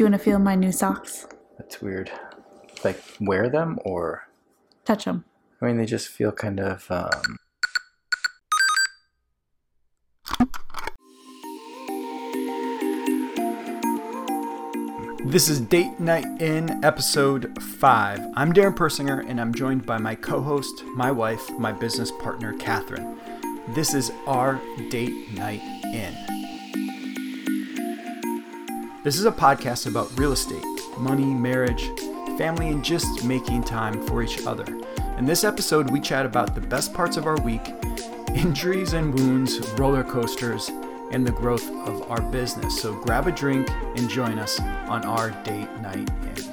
Do you want to feel my new socks? That's weird. Like wear them or Touch them. I mean they just feel kind of um This is Date Night In, episode 5. I'm Darren Persinger, and I'm joined by my co host, my wife, my business partner, Catherine. This is our Date Night In. This is a podcast about real estate, money, marriage, family, and just making time for each other. In this episode, we chat about the best parts of our week, injuries and wounds, roller coasters, and the growth of our business. So grab a drink and join us on our date night in.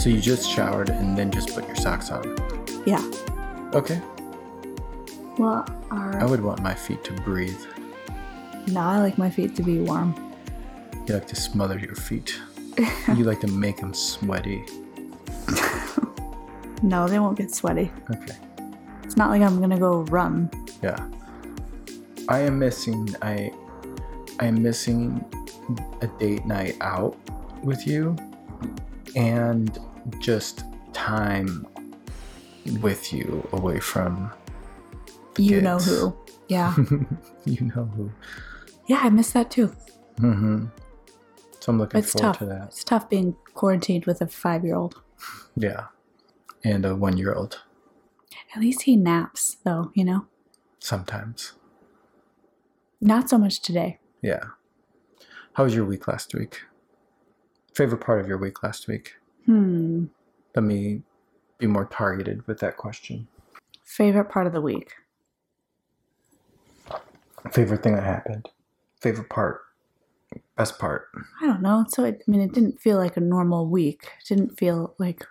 so you just showered and then just put your socks on. Yeah. Okay. Well, our I would want my feet to breathe. no, I like my feet to be warm. You like to smother your feet. you like to make them sweaty. No, they won't get sweaty. Okay. It's not like I'm gonna go run. Yeah. I am missing I I am missing a date night out with you and just time with you away from You know who. Yeah. you know who. yeah, I miss that too. hmm So I'm looking It's forward tough. to that. It's tough being quarantined with a five year old. Yeah. And a one year old At least he naps, though, you know? sometimes. Not so much today. Yeah. How was your week last week? Favorite part of your week last week? Hmm. Let me be more targeted with that question. Favorite part of the week. Favorite thing that happened? Favorite part? Best part? I don't know. So, it, I mean, it didn't feel like a normal week. It didn't feel like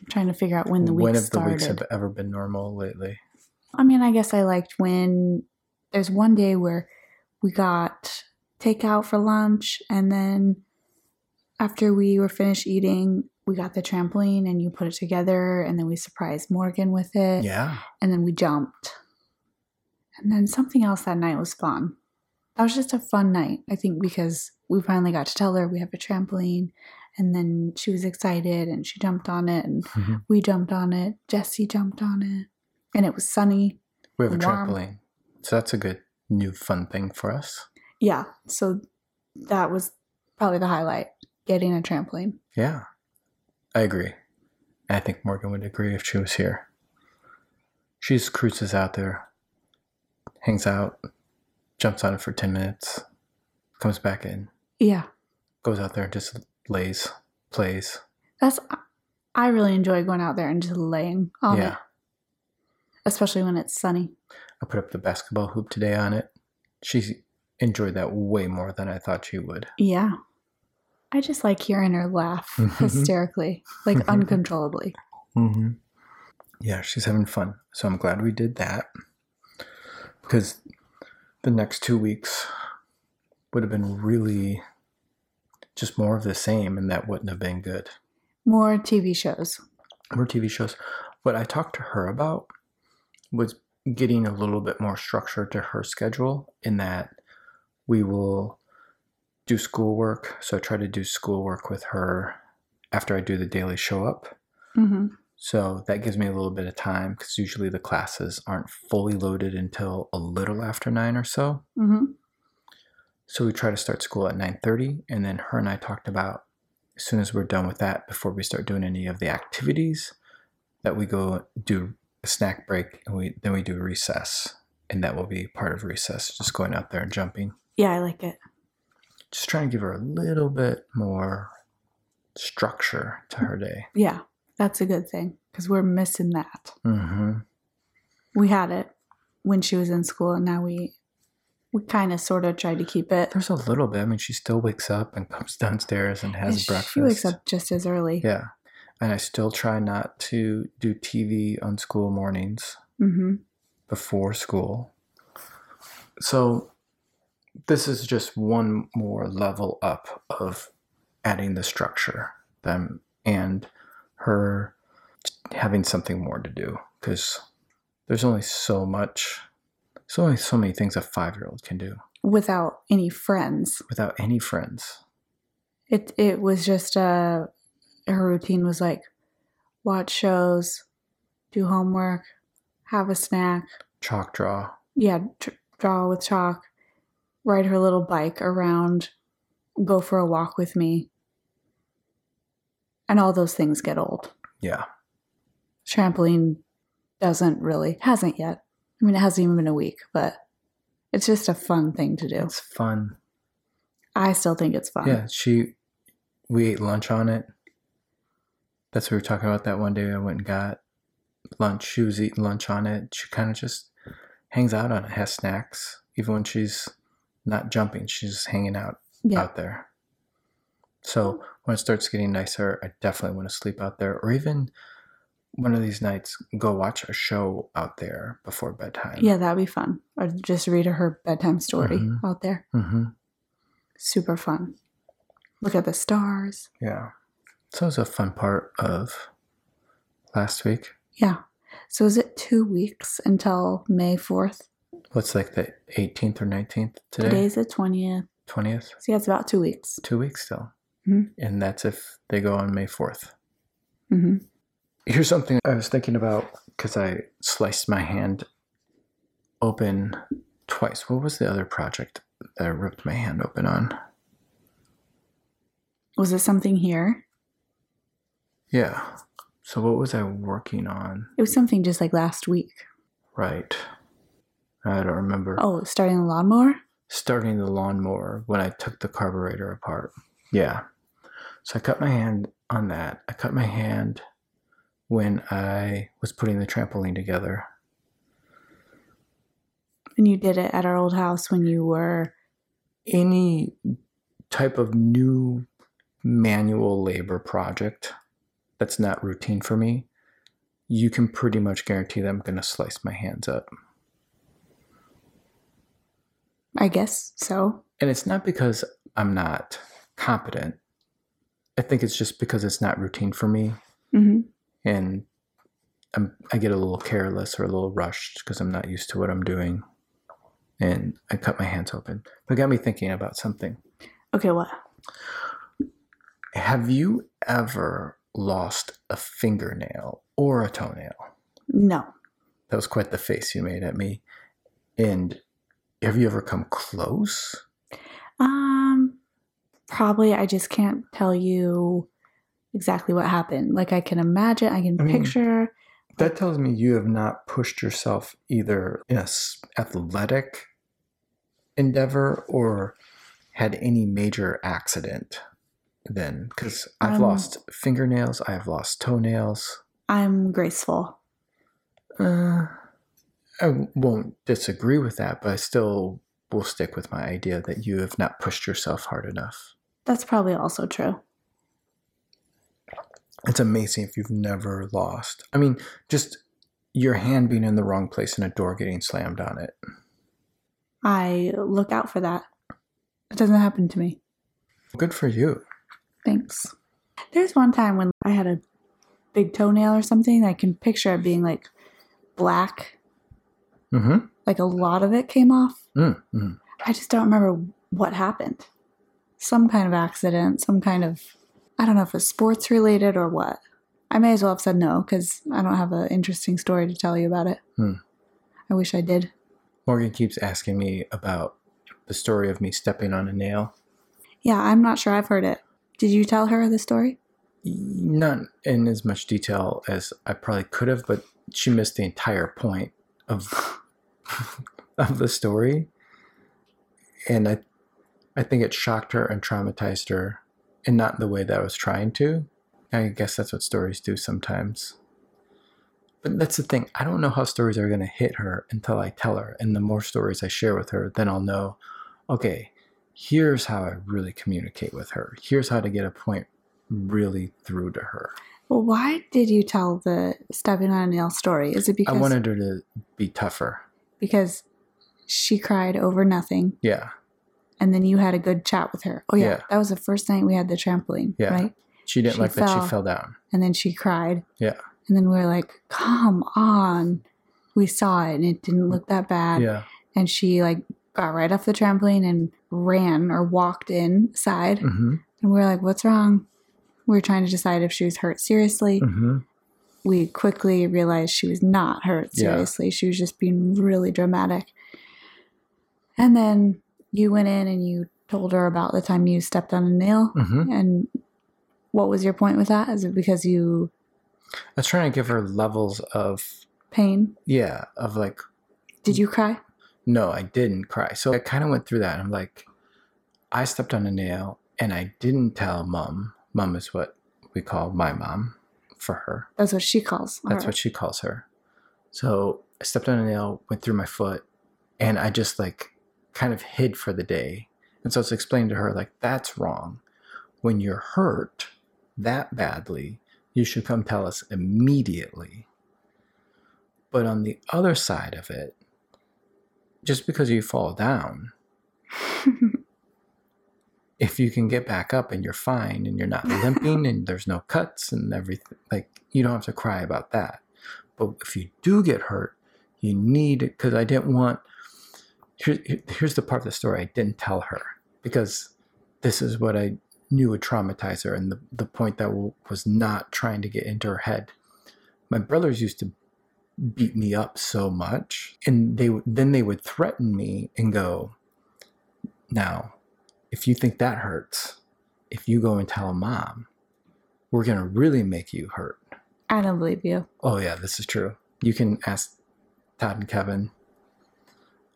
I'm trying to figure out when the week when have started. the weeks have ever been normal lately? I mean, I guess I liked when there's one day where we got takeout for lunch, and then after we were finished eating, we got the trampoline and you put it together, and then we surprised Morgan with it, Yeah. and then we jumped. And then something else that night was fun. That was just a fun night, I think, because we finally got to tell her we have a trampoline, and then she was excited and she jumped on it, and Mhm. we jumped on it. Jesse jumped on it, and it was sunny. We have a Warm. trampoline. So that's a good new fun thing for us. Yeah, so that was probably the highlight getting a trampoline. Yeah. I agree. I think Morgan would agree if she was here. She just cruises out there, hangs out, jumps on it for 10 minutes, comes back in, Yeah, goes out there and just lays, plays. that's I really enjoy going out there and just laying on yeah. it, especially when it's sunny. I put up the basketball hoop today on it. She enjoyed that way more than I thought she would. Yeah, I just like hearing her laugh hysterically, like uncontrollably. Mm-hmm. Yeah, she's having fun. So I'm glad we did that because the next two weeks would have been really just more of the same, and that wouldn't have been good. More TV shows. More TV shows. What I talked to her about was getting a little bit more structure to her schedule in that we will do schoolwork. So I try to do schoolwork with her after I do the daily show up. hmm So that gives me a little bit of time because usually the classes aren't fully loaded until a little after nine or so. hmm So we try to start school at nine thirty, and then her and I talked about as soon as we're done with that, before we start doing any of the activities, that we go do a snack break, and we then we do recess, and that will be part of recess, just going out there and jumping. Yeah, I like it. Just trying to give her a little bit more structure to her day. Yeah, that's a good thing because we're missing that. Mm-hmm. We had it when she was in school, and now we we kind of sort of tried to keep it. There's a little bit. I mean, she still wakes up and comes downstairs and has She breakfast. She wakes up just as early. Yeah. And I still try not to do TV on school mornings hmm before school. So this is just one more level up of adding the structure them and her having something more to do because there's only so much, there's only so many things a five year old can do without any friends. without any friends. It it was just uh her routine was like watch shows, do homework, have a snack, Chalk draw. yeah, tr- draw with chalk, ride her little bike around, go for a walk with me. And all those things get old. Yeah. Trampoline doesn't really, hasn't yet. I mean, it hasn't even been a week, but it's just a fun thing to do. It's fun. I still think it's fun. Yeah. She, we ate lunch on it. That's what we were talking about that one day. I went and got lunch. She was eating lunch on it. She kind of just hangs out on it, has snacks. Even when she's not jumping, she's just hanging out Yeah. out there. So when it starts getting nicer, I definitely want to sleep out there, or even one of these nights go watch a show out there before bedtime. Yeah, that'd be fun. Or just read her bedtime story Mhm. out there. hmm Super fun. Look at the stars. Yeah. So it was a fun part of last week. Yeah. So is it two weeks until May 4th? What's like the 18th or 19th today? Today's the 20th. 20th. So yeah, it's about two weeks. Two weeks still. Mhm. And that's if they go on May 4th. hmm Here's something I was thinking about because I sliced my hand open twice. What was the other project that I ripped my hand open on? Was it something here? Yeah. So what was I working on? It was something just like last week. Right. I don't remember. Oh, starting the lawnmower? Starting the lawnmower when I took the carburetor apart. Yeah. So I cut my hand on that. I cut my hand when I was putting the trampoline together. And you did it at our old house when you were. any type of new manual labor project that's not routine for me, you can pretty much guarantee that I'm going to slice my hands up. I guess so. And it's not because I'm not competent. I think it's just because it's not routine for me. hmm And I'm, I get a little careless or a little rushed because I'm not used to what I'm doing. And I cut my hands open. But it got me thinking about something. Okay, what? Have you ever lost a fingernail or a toenail? No. That was quite the face you made at me. And have you ever come close? Um, probably I just can't tell you exactly what happened. Like I can imagine, I can I mean- picture. That tells me you have not pushed yourself either in a athletic endeavor or had any major accident then. Because I've Um, lost fingernails, I have lost toenails. I'm graceful. Uh, I won't disagree with that, but I still will stick with my idea that you have not pushed yourself hard enough. That's probably also true. It's amazing if you've never lost. I mean, just your hand being in the wrong place and a door getting slammed on it. I look out for that. It doesn't happen to me. Good for you. Thanks. There's one time when I had a big toenail or something. I can picture it being like black, Mm-hmm. like a lot of it came off. Mm-hmm. I just don't remember what happened. Some kind of accident, some kind of, I don't know if it's sports related or what. I may as well have said no because I don't have an interesting story to tell you about it. Hmm. I wish I did. Morgan keeps asking me about the story of me stepping on a nail. Yeah, I'm not sure I've heard it. Did you tell her the story? Not in as much detail as I probably could have, but she missed the entire point of of the story. And I I think it shocked her and traumatized her and not the way that I was trying to. I guess that's what stories do sometimes. But that's the thing. I don't know how stories are going to hit her until I tell her. And the more stories I share with her, then I'll know, okay, here's how I really communicate with her. Here's how to get a point really through to her. Well, why did you tell the stepping on a nail story? Is it because I wanted her to be tougher. because she cried over nothing Yeah. and then you had a good chat with her? Oh yeah, Yeah. that was the first night we had the trampoline, Yeah. right? She didn't She like that fell. she fell down. And then she cried. Yeah. And then we were like, "Come on." we saw it and it didn't look that bad. Yeah. And she like got right off the trampoline and ran or walked inside. Mm-hmm. And we were like, what's wrong? We were trying to decide if she was hurt seriously. Mm-hmm. We quickly realized she was not hurt Yeah. seriously. She was just being really dramatic. And then you went in and you told her about the time you stepped on a nail. Mm-hmm. And what was your point with that? Is it because you I was trying to give her levels of pain? yeah of like Did you cry? no, I didn't cry. So I kind of went through that. And I'm like, I stepped on a nail and I didn't tell mom. Mom is what we call my mom for her. That's what she calls. That's her. what she calls her. So I stepped on a nail, went through my foot, and I just like kind of hid for the day. And so it's explained to her like that's wrong. When you're hurt that badly, you should come tell us immediately. But on the other side of it, just because you fall down, if you can get back up and you're fine and you're not limping and there's no cuts and everything, like you don't have to cry about that. But if you do get hurt, you need it because I didn't want. Here, here- here's the part of the story I didn't tell her because this is what I knew would traumatize her, and the, the point that was not trying to get into her head. My brothers used to beat me up so much, and they then they would threaten me and go, "Now, if you think that hurts, if you go and tell a mom, we're gonna really make you hurt." I don't believe you. Oh yeah, this is true. You can ask Todd and Kevin.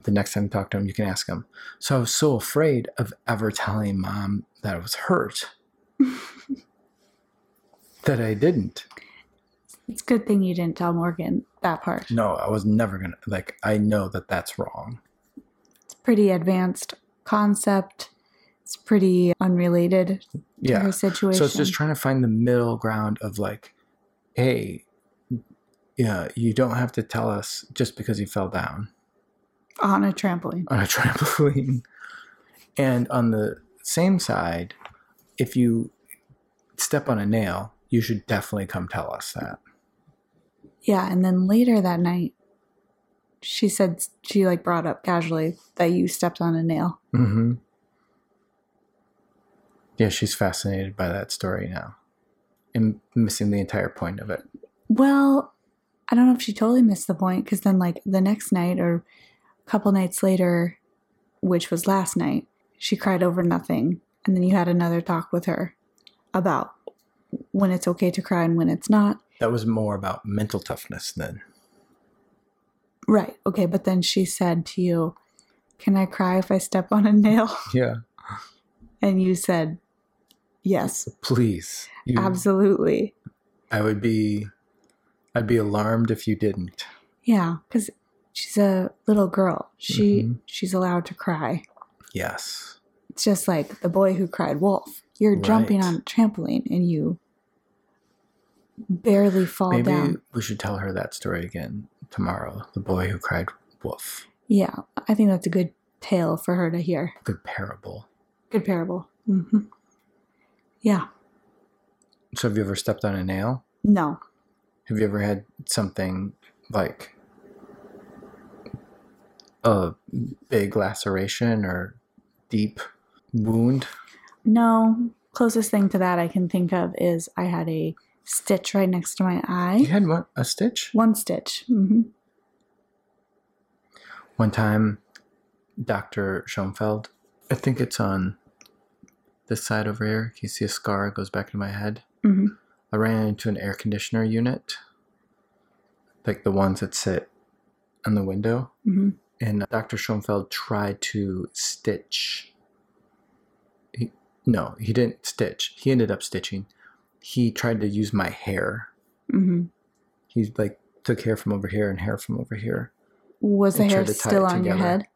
The next time you talk to them, you can ask them. So I was so afraid of ever telling mom that I was hurt that I didn't. It's a good thing you didn't tell Morgan that part. No, I was never gonna. Like, I know that that's wrong. It's pretty advanced concept. It's pretty unrelated to Yeah. her situation. So it's just trying to find the middle ground of like, hey, yeah, you don't have to tell us just because you fell down. on a trampoline. on a trampoline. And on the same side, if you step on a nail, you should definitely come tell us that. Yeah, and then later that night, she said she like brought up casually that you stepped on a nail. Mm-hmm. Yeah, she's fascinated by that story now and missing the entire point of it. Well, I don't know if she totally missed the point because then, like, the next night or a couple nights later, which was last night, she cried over nothing. And then you had another talk with her about when it's okay to cry and when it's not. That was more about mental toughness then. Right. Okay. But then she said to you, Can I cry if I step on a nail? Yeah. And you said, Yes, Please. You, absolutely. I would be I'd be alarmed if you didn't. Yeah. Because she's a little girl. She Mhm. She's allowed to cry. Yes. It's just like the boy who cried wolf. You're jumping on a trampoline and you barely fall Maybe down. we should tell her that story again tomorrow. The boy who cried wolf. Yeah, I think that's a good tale for her to hear. Good parable. Good parable. hmm Yeah. So have you ever stepped on a nail? No. Have you ever had something like a big laceration or deep wound? No. Closest thing to that I can think of is I had a stitch right next to my eye. You had one, a stitch? One stitch. hmm One time, Dr. Schoenfeld, I think it's on this side over here. Can you see a scar? It goes back to my head. hmm I ran into an air conditioner unit, like the ones that sit on the window. hmm and Dr. Schoenfeld tried to stitch. He, no, he didn't stitch. He ended up stitching. He tried to use my hair. hmm He like took hair from over here and hair from over here. Was the hair tried to tie still on your head?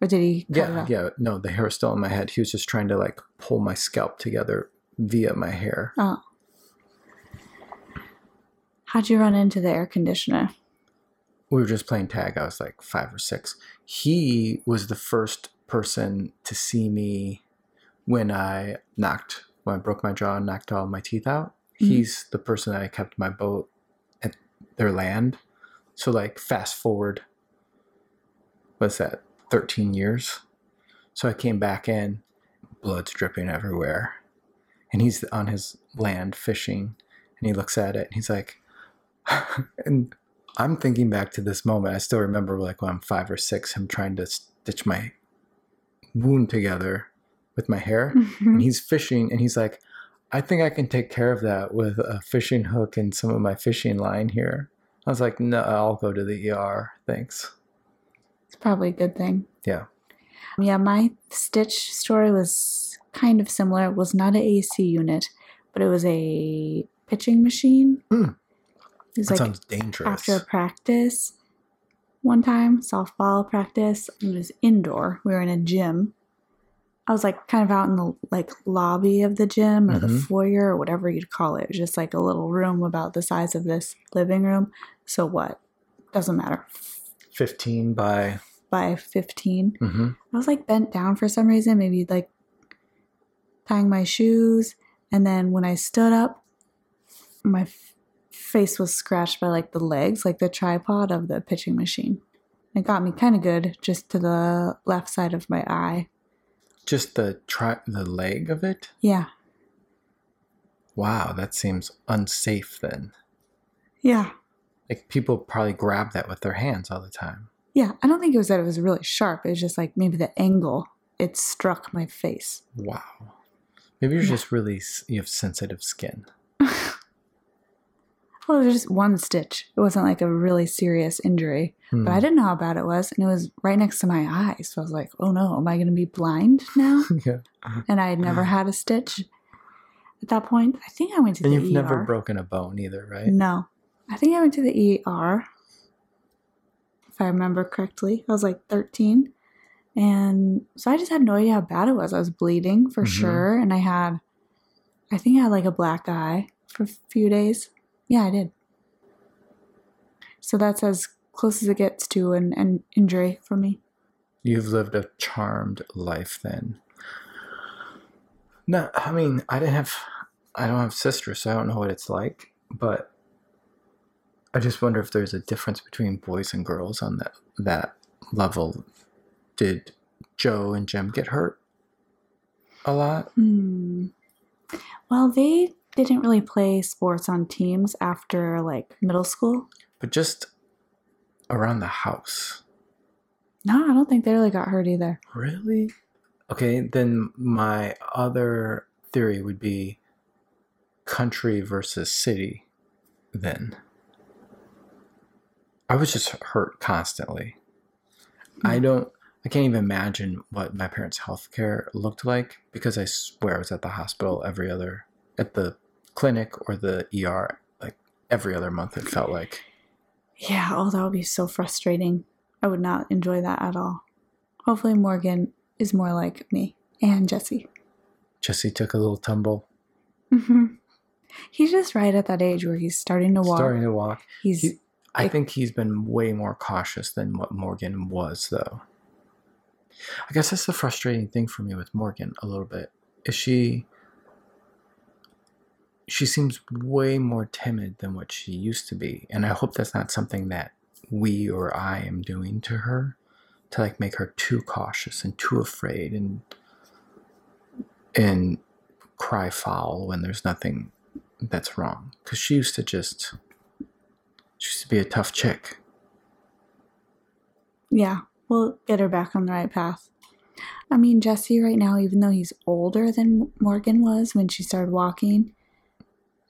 Or did he Yeah, yeah. No, the hair was still in my head. He was just trying to like pull my scalp together via my hair. Oh. How'd you run into the air conditioner? we were just playing tag. I was like five or six. He was the first person to see me when I knocked, when I broke my jaw and knocked all my teeth out. Mhm. He's the person that I kept my boat at their land. So like fast forward, what's that? Thirteen years. So I came back in, blood's dripping everywhere, and he's on his land fishing, and he looks at it and he's like, and I'm thinking back to this moment. I still remember like when I'm five or six, him trying to stitch my wound together with my hair, and he's fishing, and he's like, I think I can take care of that with a fishing hook and some of my fishing line here. I was like, no, I'll go to the ER. Thanks. It's probably a good thing. Yeah. Yeah, my Stitch story was kind of similar. It was not an AC unit, but it was a pitching machine. Hmm. It was That like sounds dangerous. after practice one time, softball practice. It was indoor. We were in a gym. I was like kind of out in the like lobby of the gym or the Mhm. foyer or whatever you'd call it. It was just like a little room about the size of this living room. So what? Doesn't matter. 15 by. By 15. hmm I was like bent down for some reason, maybe like tying my shoes. And then when I stood up, my f- face was scratched by like the legs, like the tripod of the pitching machine. It got me kind of good just to the left side of my eye. Just the tri- the leg of it. Yeah. Wow, that seems unsafe then. Yeah. Like people probably grab that with their hands all the time. Yeah. I don't think it was that it was really sharp. It was just like maybe the angle it struck my face. Wow. Maybe you're Yeah. just really you have sensitive skin. Well, it was just one stitch. It wasn't like a really serious injury. Hmm. But I didn't know how bad it was. And it was right next to my eyes. So I was like, oh no, am I going to be blind now? yeah. and I had never had a stitch at that point. I think I went to. And the you've ER. never broken a bone either, right? No, I think I went to the ER. If I remember correctly, I was like 13, and so I just had no idea how bad it was. I was bleeding for Mhm. sure, and I had, I think I had like a black eye for a few days. Yeah, I did. So that's as close as it gets to an, an injury for me. You've lived a charmed life then. No, I mean, I didn't have, I don't have sisters, so I don't know what it's like. But I just wonder if there's a difference between boys and girls on that that level. Did Joe and Jim get hurt a lot? Hmm. Well, they didn't really play sports on teams after like middle school. But just around the house. No, I don't think they really got hurt either. Really? Okay, then my other theory would be country versus city then. I was just hurt constantly. I Hmm. don't I can't even imagine what my parents' health care looked like because I swear I was at the hospital every other at the clinic or the ER like every other month it felt like. Yeah, oh, that would be so frustrating. I would not enjoy that at all. Hopefully, Morgan is more like me and Jesse. Jesse took a little tumble, Mm-hmm. He's just right at that age where he's starting to walk. starting to walk. he's He- I think he's been way more cautious than what Morgan was, though. I guess that's the frustrating thing for me with Morgan a little bit. Is she she seems way more timid than what she used to be, and I hope that's not something that we or I am doing to her to like make her too cautious and too afraid and and cry foul when there's nothing that's wrong because she used to just she used to be a tough chick. yeah, we'll get her back on the right path. I mean, Jesse, right now, even though he's older than Morgan was when she started walking,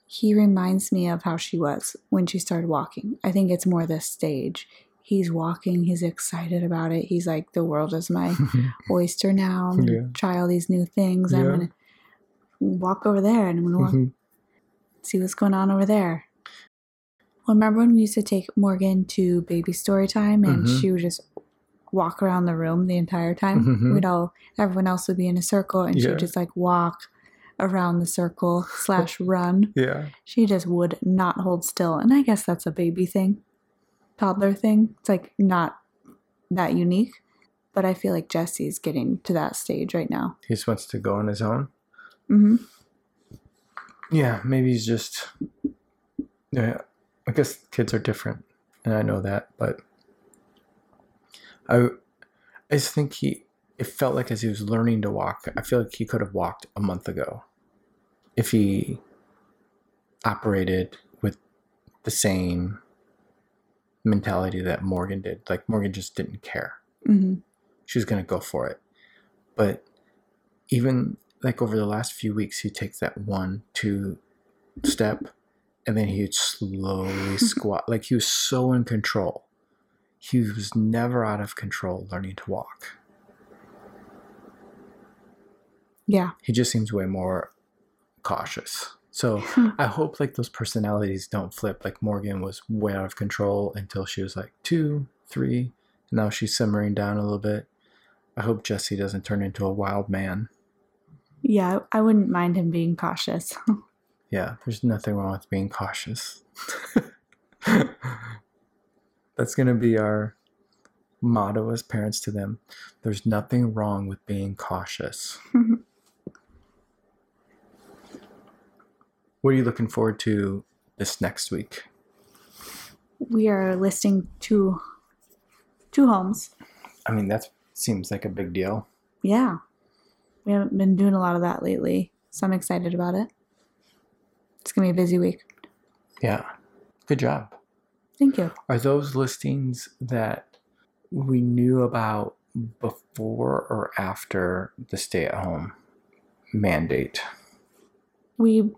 he reminds me of how she was when she started walking. I think it's more this stage. He's walking, he's excited about it. He's like, the world is my oyster now. I'm gonna try all these new things. I'm gonna walk over there and I'm gonna walk, Mhm. see what's going on over there. Well, remember when we used to take Morgan to baby story time and Mhm. she would just walk around the room the entire time? Mhm. We'd all, everyone else would be in a circle and she would just like walk around the circle slash run. yeah. She just would not hold still. And I guess that's a baby thing, toddler thing. It's like not that unique. But I feel like Jesse's getting to that stage right now. He just wants to go on his own. Mm-hmm. Yeah, maybe he's just. Yeah, I guess kids are different, and I know that, but I, I just think he. It felt like as he was learning to walk, I feel like he could have walked a month ago, if he operated with the same mentality that Morgan did. Like Morgan just didn't care. hmm She was gonna go for it, but even like over the last few weeks, he takes that one, two step, and then he would slowly squat. Like he was so in control. He was never out of control learning to walk. Yeah. He just seems way more cautious. So. I hope like those personalities don't flip. Like Morgan was way out of control until she was like two, three. And now she's simmering down a little bit. I hope Jesse doesn't turn into a wild man. Yeah, I wouldn't mind him being cautious. Yeah, there's nothing wrong with being cautious. That's going to be our motto as parents to them. There's nothing wrong with being cautious. What are you looking forward to this next week? we are listing two two homes. I mean, that seems like a big deal. Yeah. We haven't been doing a lot of that lately, so I'm excited about it. It's going to be a busy week. Yeah. Good job. Thank you. Are those listings that we knew about before or after the stay at home mandate? We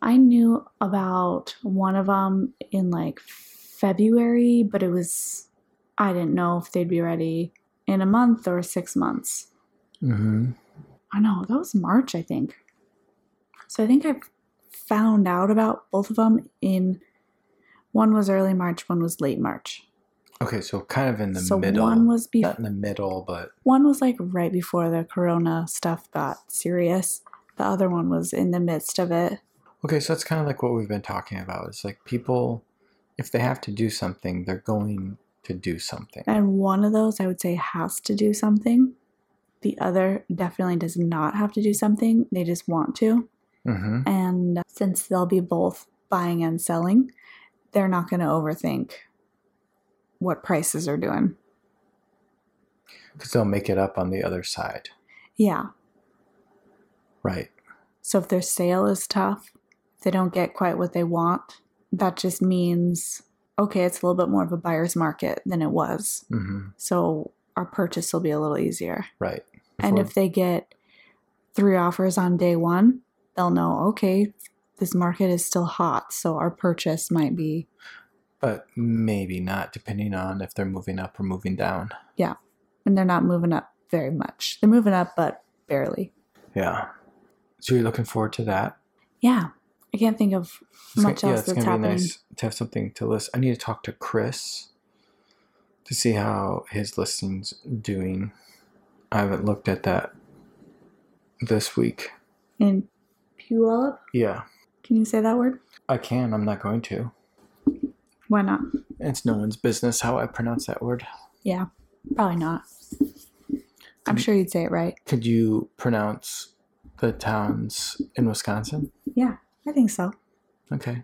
I knew about one of them in like February, but it was I didn't know if they'd be ready in a month or 6 months. Mm-hmm. I know, that was March, I think. So I think I found out about both of them in one was early March, one was late March. Okay, so kind of in the so middle. one was be- Not in the middle, but one was like right before the corona stuff got serious. The other one was in the midst of it. okay, so that's kind of like what we've been talking about. It's like people, if they have to do something, they're going to do something. And one of those I would say has to do something. The other definitely does not have to do something. They just want to. Mm-hmm. And since they'll be both buying and selling, they're not going to overthink what prices are doing. Because they'll make it up on the other side. Yeah. Right. So if their sale is tough, if they don't get quite what they want, that just means okay, it's a little bit more of a buyer's market than it was. Mm-hmm. So our purchase will be a little easier. Right. And if they get three offers on day one, they'll know, okay, this market is still hot. So our purchase might be, but maybe not, depending on if they're moving up or moving down. Yeah. And they're not moving up very much. They're moving up, but barely. Yeah. So you're looking forward to that? Yeah. I can't think of It's much gonna, yeah, else it's that's gonna be happening. nice to have something to list. I need to talk to Chris to see how his listing's doing. I haven't looked at that this week. In Puyallup? Yeah, Can you say that word? I can. I'm not going to. Why not? It's no one's business how I pronounce that word. Yeah, probably not. I'm sure you'd say it right. Could you pronounce the towns in Wisconsin? Yeah, I think so. Okay.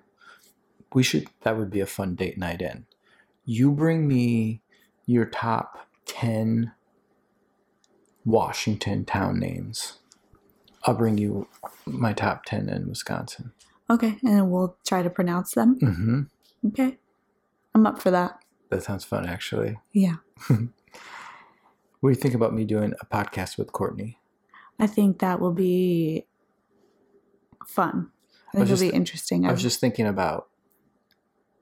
We should, that would be a fun date night in. You bring me your top 10 Washington town names. I'll bring you my top 10 in Wisconsin. Okay, and we'll try to pronounce them. Mm-hmm. Okay. I'm up for that. That sounds fun, actually. Yeah. What do you think about me doing a podcast with Courtney? I think that will be fun. I I was think it'll be interesting. I was just thinking about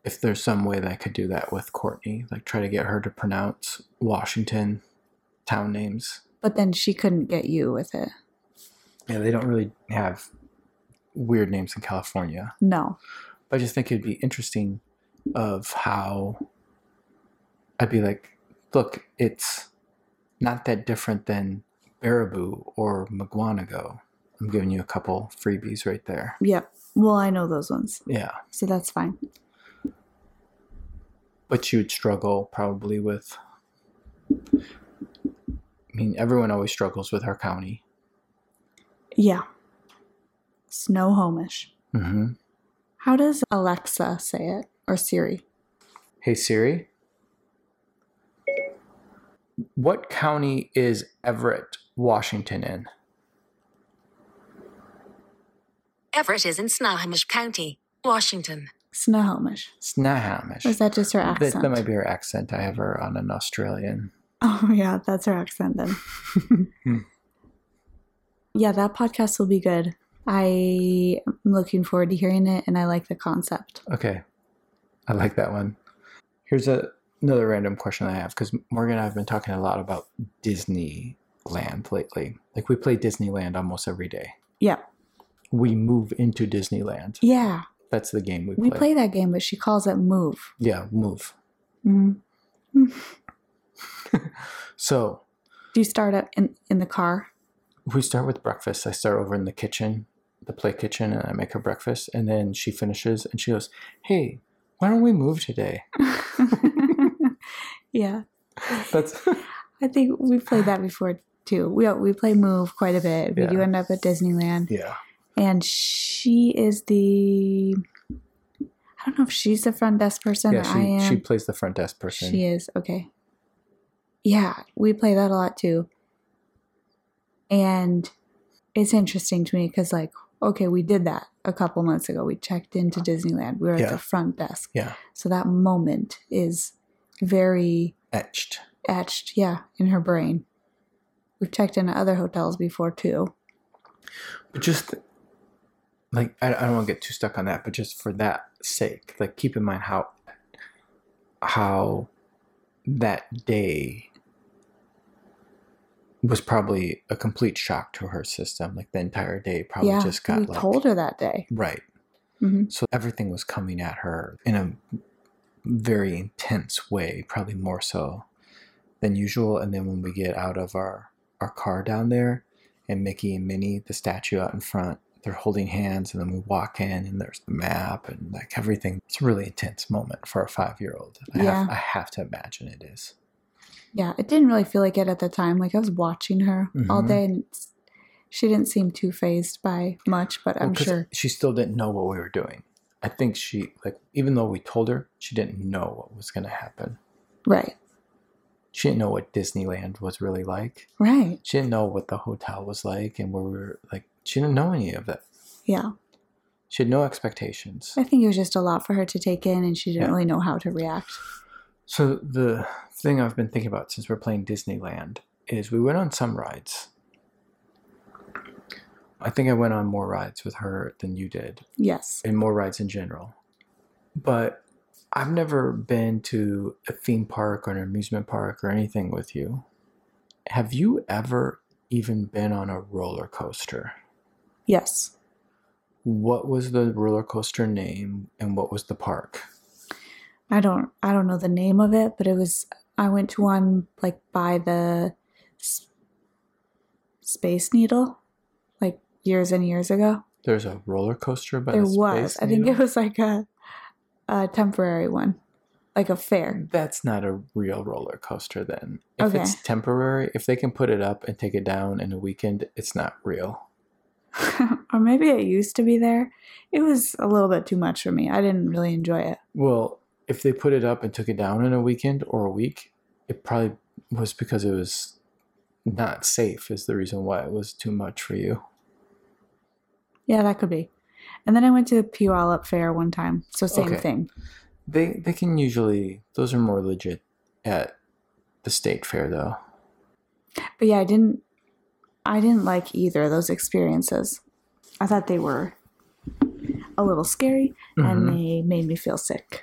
if there's some way that I could do that with Courtney, like try to get her to pronounce Washington town names. but then she couldn't get you with it. Yeah, they don't really have weird names in California. No. But I just think it'd be interesting of how I'd be like, look, it's not that different than Baraboo or Mukwonago. I'm giving you a couple freebies right there. Yep. Well, I know those ones, Yeah. so that's fine. But you would struggle probably with I mean, everyone always struggles with our county. Yeah. Snohomish. Mm-hmm. How does Alexa say it or Siri? Hey Siri. What county is Everett, Washington in? Everett is in Snohomish County, Washington. Snohomish. Snohomish. Or is that just her That, accent? that might be her accent. I have her on an Australian. Oh yeah, that's her accent then. Yeah, that podcast will be good. I am looking forward to hearing it and I like the concept. Okay. I like that one. Here's a, another random question I have because Morgan and I have been talking a lot about Disneyland lately. Like we play Disneyland almost every day. Yeah. We move into Disneyland. Yeah. That's the game we, play. We play. that game, but she calls it move. Yeah, move. Mhm. So Do you start up in, in the car? We start with breakfast. I start over in the kitchen, the play kitchen, and I make her breakfast. And then she finishes and she goes, Hey, why don't we move today? yeah. That's I think we played that before too. We we play move quite a bit. We do end up at Disneyland, yeah. and she is the. I don't know if she's the front desk person Yeah, she, I am. she plays the front desk person. She is okay. Yeah, we play that a lot too, and it's interesting to me because, like, okay, we did that a couple months ago. We checked into Disneyland. We were Yeah. at the front desk, Yeah. so that moment is very Etched. etched, yeah, in her brain. We've checked into other hotels before too. But just like I, I don't want to get too stuck on that, but just for that sake, like keep in mind how how that day was probably a complete shock to her system. Like the entire day probably yeah, just got we like told her that day. right. hmm So everything was coming at her in a very intense way, probably more so than usual. And then when we get out of our, our car down there and Mickey and Minnie, the statue out in front, they're holding hands and then we walk in and there's the map and like everything. It's a really intense moment for a five year old. I, Yeah. have, I have to imagine it is. Yeah, it didn't really feel like it at the time. Like I was watching her all Mhm. day, and she didn't seem too phased by much. But Well, I'm sure. she still didn't know what we were doing. I think she, like, even though we told her, she didn't know what was going to happen. Right, She didn't know what Disneyland was really like. right. she didn't know what the hotel was like and where we were like she didn't know any of it Yeah, she had no expectations I think it was just a lot for her to take in, and she didn't Yeah. really know how to react. So the thing i've been thinking about since we're playing disneyland is we went on some rides. I think i went on more rides with her than you did. Yes. and more rides in general. But i've never been to a theme park or an amusement park or anything with you. Have you ever even been on a roller coaster? Yes. what was the roller coaster name and what was the park I don't I don't know the name of it, but it was I went to one like by the s- Space Needle like years and years ago. there's a roller coaster by there the was. I think it was like a a temporary one. Like a fair. that's not a real roller coaster then if Okay. it's temporary if they can put it up and take it down in a weekend it's not real or maybe it used to be there. It was a little bit too much for me. I didn't really enjoy it. well if they put it up and took it down in a weekend or a week it probably was because it was not safe is the reason why it was too much for you Yeah, that could be. And then I went to the Puyallup Fair one time. So same Okay. thing. they they can usually those are more legit at the state fair though But yeah, I didn't I didn't like either of those experiences. I thought they were a little scary and Mhm. they made me feel sick.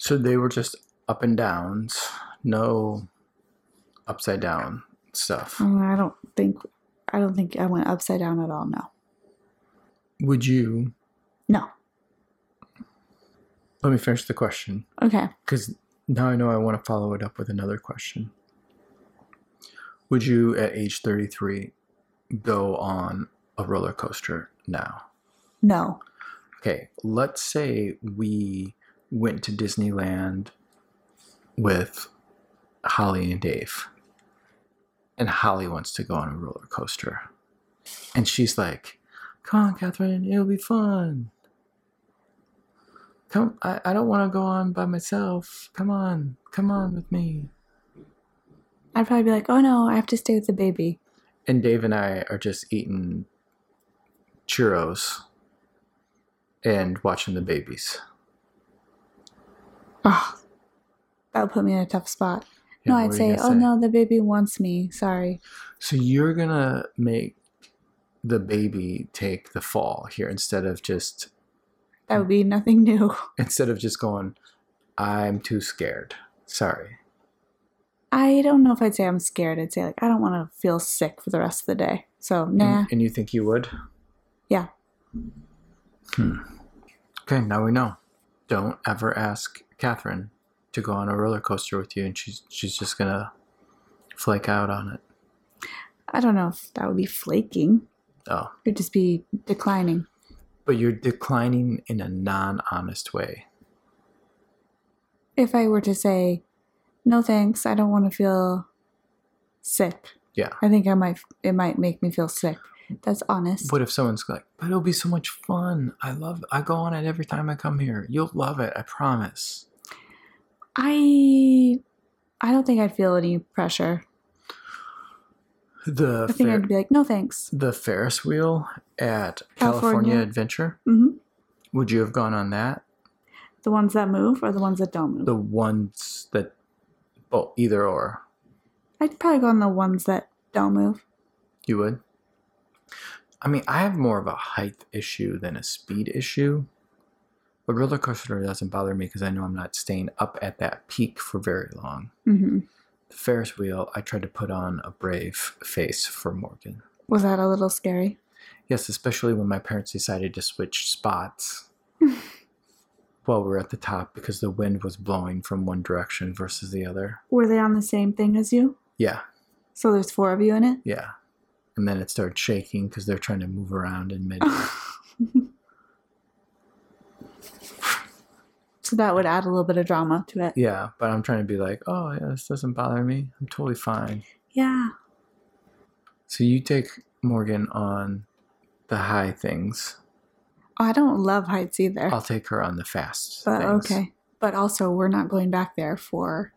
So they were just up and downs, no upside down stuff. Uh, I don't think I don't think I went upside down at all. No. Would you? No. Let me finish the question Okay. because now I know I want to follow it up with another question. Would you, at age 33, go on a roller coaster now? No. Okay, let's say we went to Disneyland with Holly and Dave, and Holly wants to go on a roller coaster. And she's like, Come on, Catherine, it'll be fun. come, I, I don't want to go on by myself. Come on, come on with me. I'd probably be like, oh no, I have to stay with the baby. And Dave and I are just eating churros and watching the babies. Oh, that would put me in a tough spot. Yeah, no, I'd say, oh no, the baby wants me. Sorry. So you're gonna make the baby take the fall here instead of just That would be nothing new. instead of just going, I'm too scared. Sorry. I don't know if I'd say I'm scared. I'd say like I don't want to feel sick for the rest of the day. So nah. And, and you think you would? Yeah. Hmm. Okay, now we know. Don't ever ask Catherine to go on a roller coaster with you, and she's she's just gonna flake out on it. I don't know if that would be flaking. Oh, It'd just be declining. but you're declining in a non-honest way. If I were to say, no thanks, I don't want to feel sick. Yeah. I think I might. It might make me feel sick. That's honest. What if someone's like, "But it'll be so much fun. I love. I go on it every time I come here. You'll love it. I promise." I. I don't think I'd feel any pressure. The I think Fer- I'd be like, no thanks. the Ferris wheel at California, California. Adventure. hmm Would you have gone on that? The ones that move or the ones that don't move. The ones that, well, either or. I'd probably go on the ones that don't move. You would? I mean, I have more of a height issue than a speed issue. But roller coaster doesn't bother me because I know I'm not staying up at that peak for very long. hmm The Ferris wheel, I tried to put on a brave face for Morgan. Was that a little scary? Yes, especially when my parents decided to switch spots while we were at the top because the wind was blowing from one direction versus the other. Were they on the same thing as you? Yeah, So there's four of you in it? yeah. And then it started shaking because they're trying to move around in mid. so that would add a little bit of drama to it. Yeah, but I'm trying to be like, oh, yeah, this doesn't bother me. I'm totally fine. Yeah. So you take Morgan on the high things. Oh, I don't love heights either. I'll take her on the fast but things. okay. But also, we're not going back there for,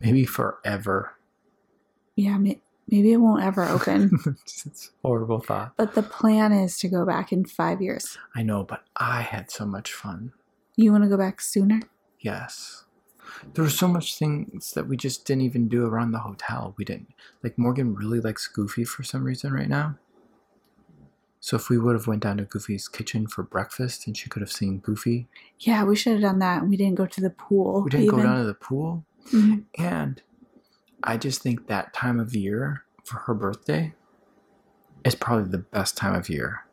Maybe forever. yeah, may- maybe it won't ever open. it's a horrible thought. but the plan is to go back in five years. I know, but I had so much fun. You want to go back sooner? Yes. There were so much things that we just didn't even do around the hotel. We didn't like Morgan really likes Goofy for some reason right now. So if we would have went down to Goofy's kitchen for breakfast and she could have seen Goofy, Yeah, we should have done that. We didn't go to the pool. we didn't go down to the pool. Mhm. And I just think that time of year for her birthday is probably the best time of year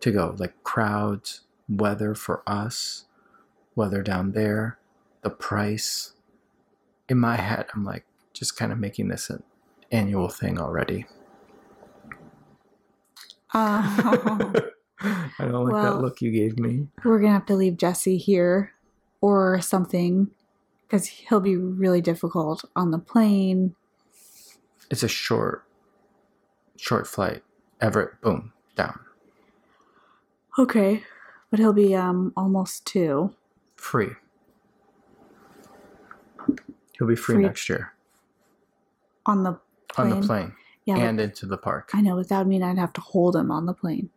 to go. Like crowds, weather for us, weather down there, the price. In my head, I'm like just kind of making this an annual thing already. Uh, I don't like that look you gave me. we're gonna have to leave Jesse here or something because he'll be really difficult on the plane. It's a short, short flight. Everett, boom, down. Okay, but he'll be um almost two. Free. He'll be free, Free. next year on the on plane. the plane Yeah, but- and into the park. I know, but that would mean I'd have to hold him on the plane.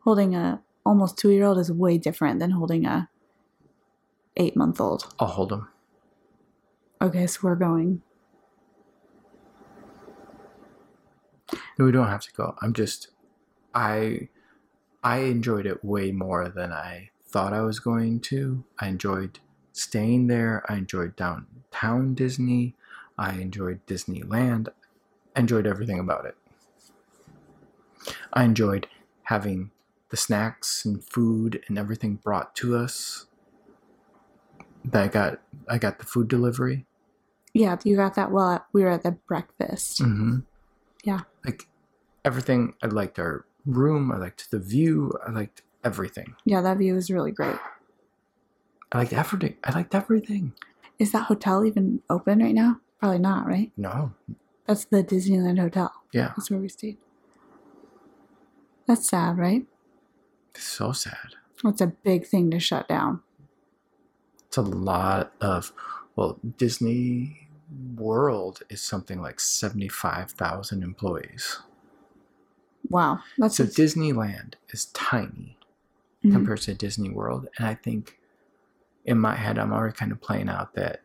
Holding a almost two year old is way different than holding a eight month old. I'll hold him. Okay, so we're going. No, we don't have to go. I'm just, I, I enjoyed it way more than I thought I was going to. I enjoyed staying there. I enjoyed downtown Disney. I enjoyed Disneyland. I enjoyed everything about it. I enjoyed having the snacks and food and everything brought to us. That I got, I got the food delivery. Yeah, you got that while we were at the breakfast. Mm-hmm. Yeah. Like everything. I liked our room. I liked the view. I liked everything. Yeah, that view was really great. I liked everything. I liked everything. Is that hotel even open right now? Probably not, right? No. That's the Disneyland Hotel. Yeah. That's where we stayed. That's sad, right? It's so sad. That's a big thing to shut down. It's a lot of, well, Disney World is something like 75,000 employees. Wow. That's So Disneyland is tiny Mhm. compared to Disney World. And I think in my head, I'm already kind of playing out that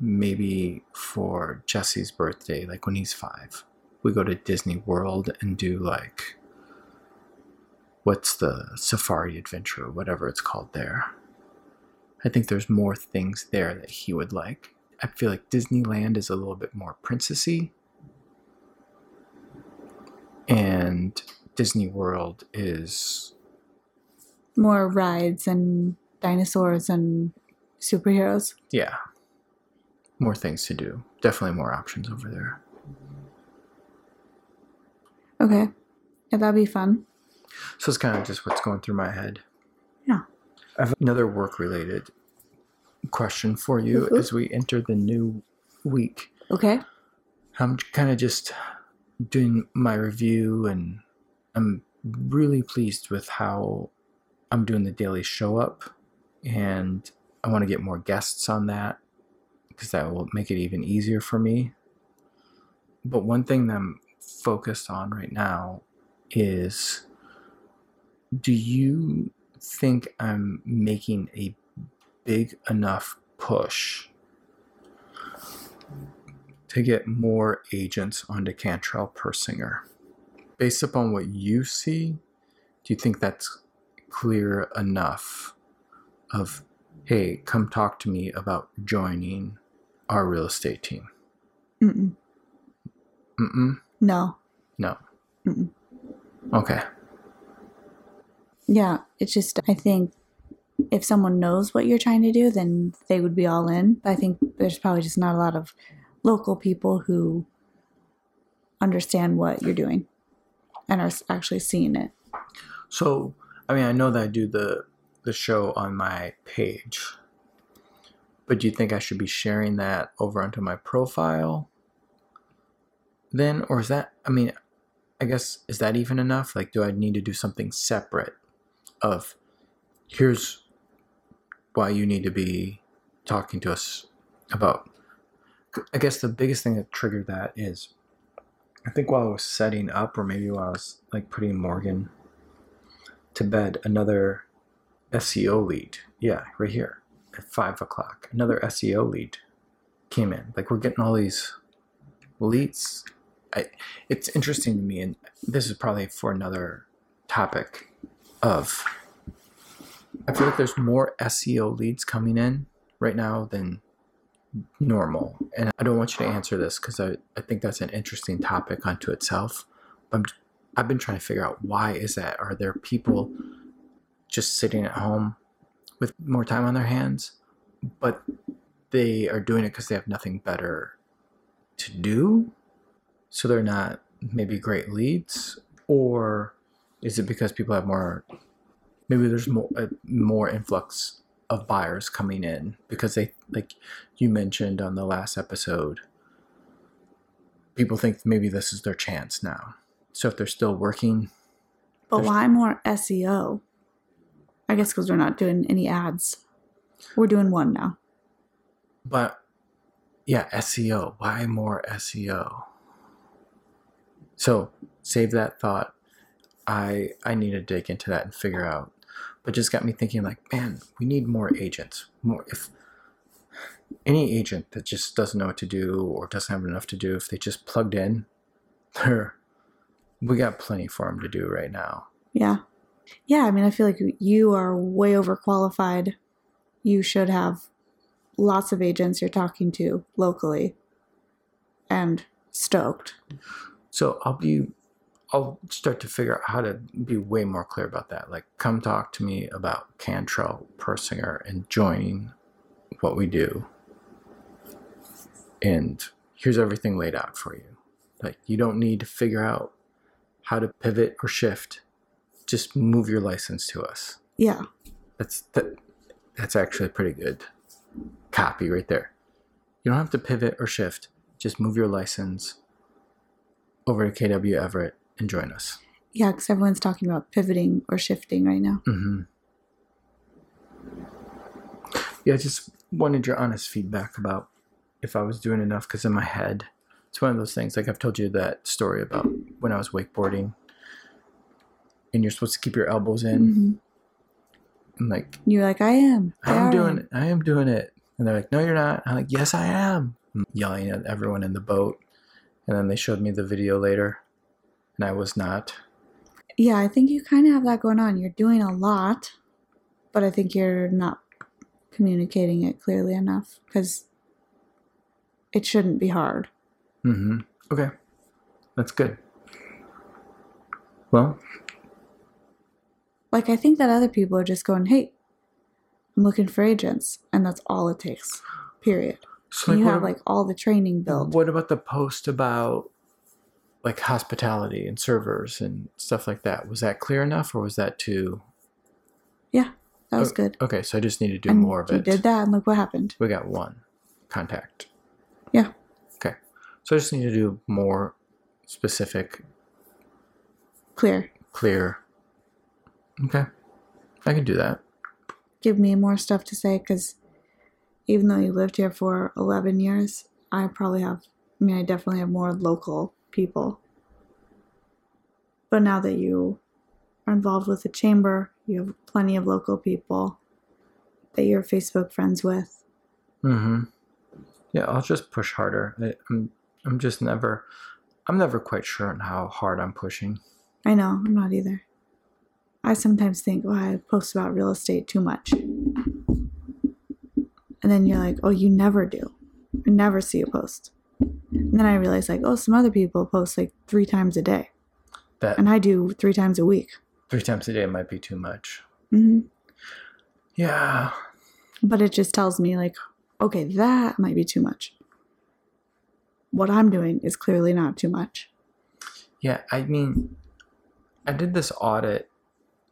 maybe for Jesse's birthday, like when he's five, we go to Disney World and do like, what's the safari adventure or whatever it's called there. I think there's more things there that he would like. I feel like Disneyland is a little bit more princessy. And Disney World is more rides and dinosaurs and superheroes. yeah more things to do definitely more options over there Okay. Yeah, that'd be fun. so it's kind of just what's going through my head Yeah. i have another work related question for you Mhm. as we enter the new week Okay. i'm kind of just doing my review and i'm really pleased with how i'm doing the daily show up and i want to get more guests on that because that will make it even easier for me. But one thing that i'm focused on right now is do you think i'm making a big enough push to get more agents onto Cantrell Persinger. Based upon what you see, do you think that's clear enough of, hey, come talk to me about joining our real estate team? Mm-mm. Mm-mm. No. No. Mm-mm. Okay. Yeah. It's just, I think if someone knows what you're trying to do, then they would be all in. But I think there's probably just not a lot of local people who understand what you're doing and are actually seeing it. So, I mean, I know that I do the the show on my page, but do you think I should be sharing that over onto my profile? Then, or is that? I mean, I guess is that even enough? Like, do I need to do something separate? Of here's why you need to be talking to us about. I guess the biggest thing that triggered that is, I think while I was setting up, or maybe while I was like putting Morgan to bed another SEO lead. Yeah, right here at five o'clock. Another SEO lead came in. Like we're getting all these leads. I, it's interesting to me, and this is probably for another topic. Of I feel like there's more SEO leads coming in right now than normal, and I don't want you to answer this because I, I think that's an interesting topic unto itself. But I'm I've been trying to figure out why is that? Are there people just sitting at home with more time on their hands, but they are doing it because they have nothing better to do? So they're not maybe great leads, or is it because people have more? Maybe there's more uh, more influx of buyers coming in because they like you mentioned on the last episode. People think maybe this is their chance now. So if they're still working, But why more SEO? I guess because we're not doing any ads. We're doing one now. but yeah, SEO. Why more SEO? So save that thought. I I need to dig into that and figure out. But just got me thinking like, man, we need more agents. More if any agent that just doesn't know what to do or doesn't have enough to do, if they just plugged in, they're we got plenty for them to do right now. Yeah. Yeah, I mean, I feel like you are way overqualified. You should have lots of agents you're talking to locally and stoked. So I'll be, I'll start to figure out how to be way more clear about that. Like, come talk to me about Cantrell Persinger and joining what we do. And here's everything laid out for you. Like, you don't need to figure out how to pivot or shift. Just move your license to us. Yeah. That's that. That's actually pretty good copy right there. You don't have to pivot or shift. Just move your license over to KW Everett and join us. Yeah, because everyone's talking about pivoting or shifting right now. hmm Yeah, I just wanted your honest feedback about if I was doing enough because in my head, it's one of those things. Like I've told you that story about when I was wakeboarding, and you're supposed to keep your elbows in, Mhm. and like You're like, I am. I I'm doing it, I am doing it, and they're like, No, you're not. I'm like, Yes, I am. I'm yelling at everyone in the boat, and then they showed me the video later, and I was not. Yeah, I think you kind of have that going on. You're doing a lot, but I think you're not communicating it clearly enough because it shouldn't be hard. Mm-hmm. Okay, that's good. Well, Like, I think that other people are just going, hey, I'm looking for agents. And that's all it takes, period. so like, you have ab- like all the training built. What about the post about like hospitality and servers and stuff like that? Was that clear enough or was that too Yeah, that was Oh, good. Okay, so I just need to do and more of it. you did that, and look what happened. We got one contact. Yeah. Okay. So I just need to do more specific, Clear. clear. Okay. I can do that. Give me more stuff to say because even though you lived here for 11 years, I probably have, I mean, I definitely have more local people. But now that you are involved with the chamber, you have plenty of local people that you're Facebook friends with. Mm-hmm. Yeah, I'll just push harder. I, I'm I'm just never I'm never quite sure on how hard I'm pushing. I know, I'm not either. I sometimes think, oh, I post about real estate too much. And then you're like, oh, you never do. I never see a post. And then I realize, like, oh, some other people post like three times a day. That And I do three times a week. three times a day might be too much. hmm Yeah. But it just tells me, like, okay, that might be too much. What I'm doing is clearly not too much. Yeah, I mean, I did this audit.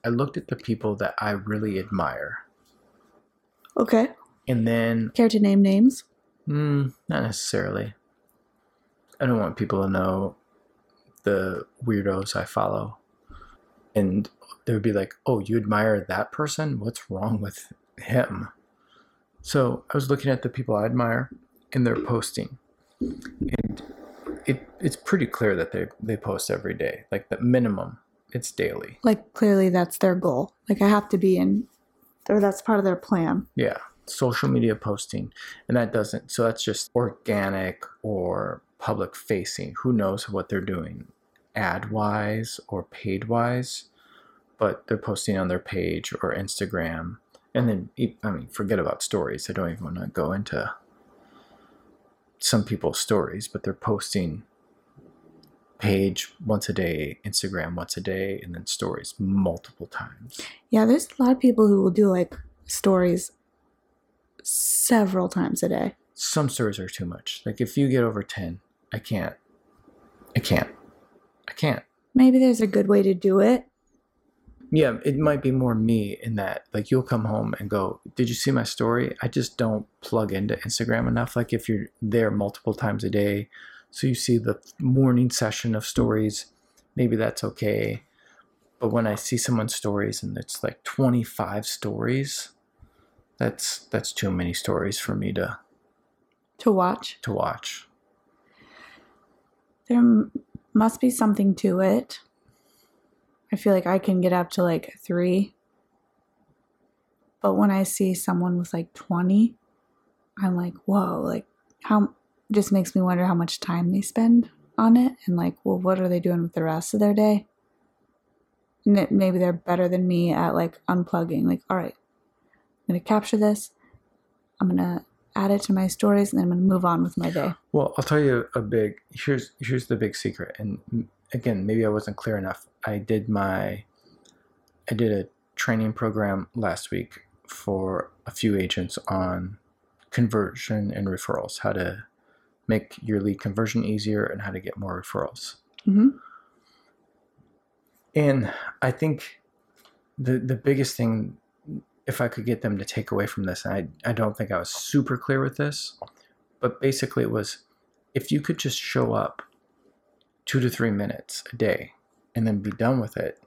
I looked at the people that I really admire. Okay. And then, Care to name names? mm, not necessarily. I don't want people to know the weirdos I follow. And they would be like, oh, you admire that person? What's wrong with him? So I was looking at the people I admire and they're posting. And it, it's pretty clear that they, they post every day. Like the minimum, it's daily. Like, clearly that's their goal. Like, I have to be in, or that's part of their plan. Yeah, social media posting. And that doesn't, so that's just organic or public facing. Who knows what they're doing ad wise or paid wise, but they're posting on their page or Instagram. And then, I mean, forget about stories. I don't even want to go into some people's stories, but they're posting page once a day, Instagram once a day, and then stories multiple times. Yeah, there's a lot of people who will do like stories several times a day. some stories are too much. Like if you get over 10, I can't. I can't. I can't. Maybe there's a good way to do it. Yeah, it might be more me in that like you'll come home and go, "Did you see my story?" I just don't plug into Instagram enough. Like if you're there multiple times a day, so you see the morning session of stories, maybe that's okay. But when I see someone's stories and it's like 25 stories, that's that's too many stories for me to to watch. to watch. There m- must be something to it. I feel like I can get up to like three. But when I see someone with like 20, I'm like, whoa, like, how just makes me wonder how much time they spend on it. And like, well, what are they doing with the rest of their day? And maybe they're better than me at like unplugging. Like, all right, I'm to capture this. I'm to add it to my stories and then I'm going to move on with my day. Well, I'll tell you a big here's here's the big secret. And again, maybe I wasn't clear enough. I did my I did a training program last week for a few agents on conversion and referrals, how to make your lead conversion easier and how to get more referrals. hmm And I think the the biggest thing, if I could get them to take away from this, I, I don't think I was super clear with this, but basically it was if you could just show up two to three minutes a day and then be done with it,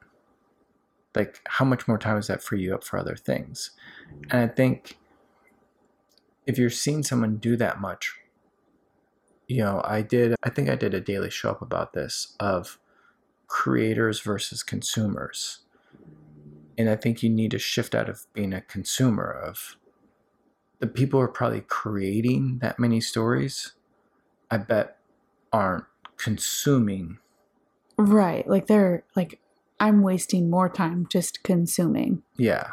like how much more time does that free you up for other things? And I think if you're seeing someone do that much, you know, I did, I think I did a daily show up about this of creators versus consumers. And I think you need to shift out of being a consumer of the people who are probably creating that many stories, I bet aren't consuming. Right. Like they're like I'm wasting more time just consuming. Yeah.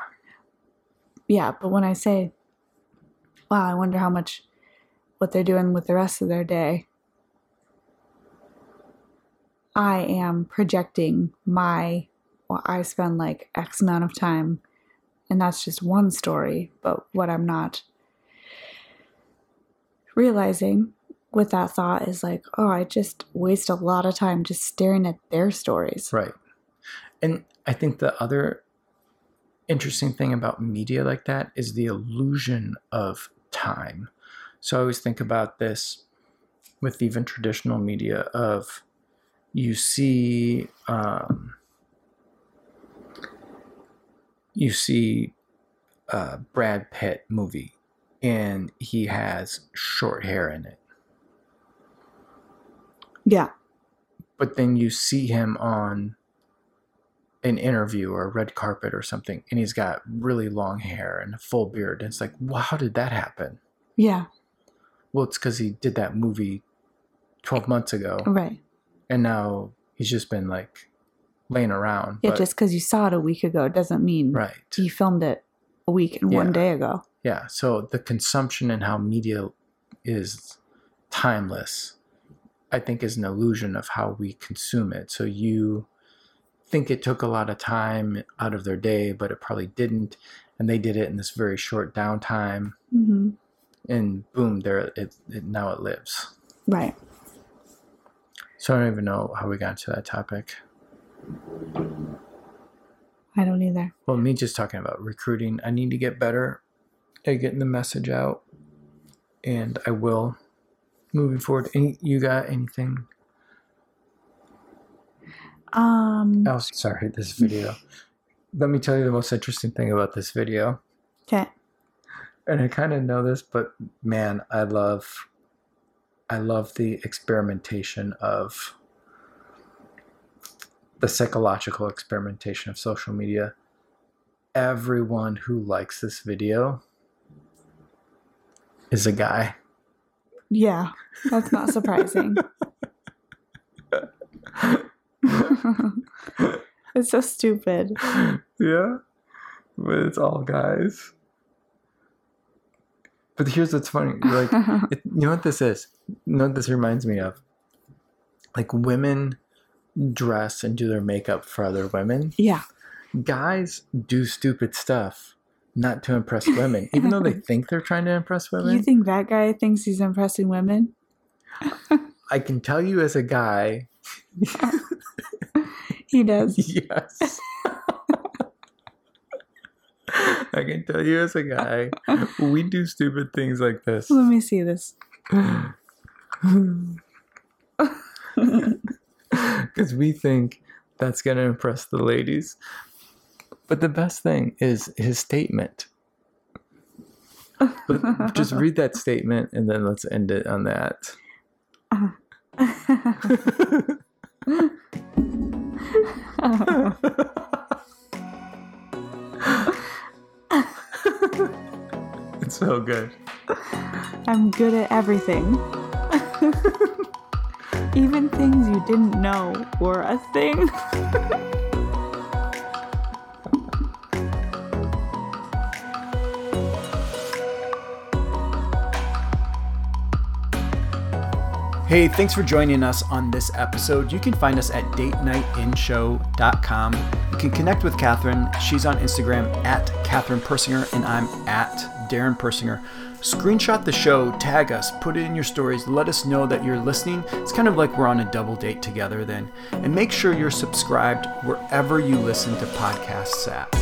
Yeah, but when I say wow, I wonder how much what they're doing with the rest of their day. I am projecting my well, I spend like X amount of time and that's just one story, but what I'm not realizing with that thought is like, oh, I just waste a lot of time just staring at their stories. Right. And I think the other interesting thing about media like that is the illusion of time. So I always think about this with even traditional media of you see um, you see a Brad Pitt movie and he has short hair in it. Yeah. But then you see him on an interview or a red carpet or something and he's got really long hair and a full beard. And it's like, wow, how did that happen? Yeah. Well, it's because he did that movie 12 months ago. Right. And now he's just been like laying around. Yeah, but- just because you saw it a week ago doesn't mean right. you filmed it a week and Yeah. one day ago. Yeah. So the consumption and how media is timeless, I think, is an illusion of how we consume it. So you think it took a lot of time out of their day, but it probably didn't. And they did it in this very short downtime. Mm-hmm. And boom, there it, it now it lives. Right. So I don't even know how we got to that topic. I don't either. Well, me just talking about recruiting, I need to get better at getting the message out, and I will moving forward. Any, you got anything Um. else? Sorry, this video. Let me tell you the most interesting thing about this video, Okay. and I kind of know this, but man, I love, I love the experimentation of the psychological experimentation of social media. Everyone who likes this video is a guy. Yeah, that's not surprising. it's so stupid. yeah, but it's all guys. But here's what's funny: like, it, you know what this is? You know what this reminds me of? Like women dress and do their makeup for other women. yeah. Guys do stupid stuff not to impress women, even though they think they're trying to impress women. You think that guy thinks he's impressing women? I can tell you as a guy, He does. yes. I can tell you as a guy, we do stupid things like this. Let me see this. Because we think that's going to impress the ladies. But the best thing is his statement. But just read that statement and then let's end it on that. It's so good. I'm good at everything. Even things you didn't know were a thing. Hey, thanks for joining us on this episode. You can find us at datenightinshow.com. You can connect with Catherine. She's on Instagram at Catherine Persinger, and I'm at Darren Persinger. Screenshot the show, tag us, put it in your stories, let us know that you're listening. It's kind of like we're on a double date together then. And make sure you're subscribed wherever you listen to podcasts at.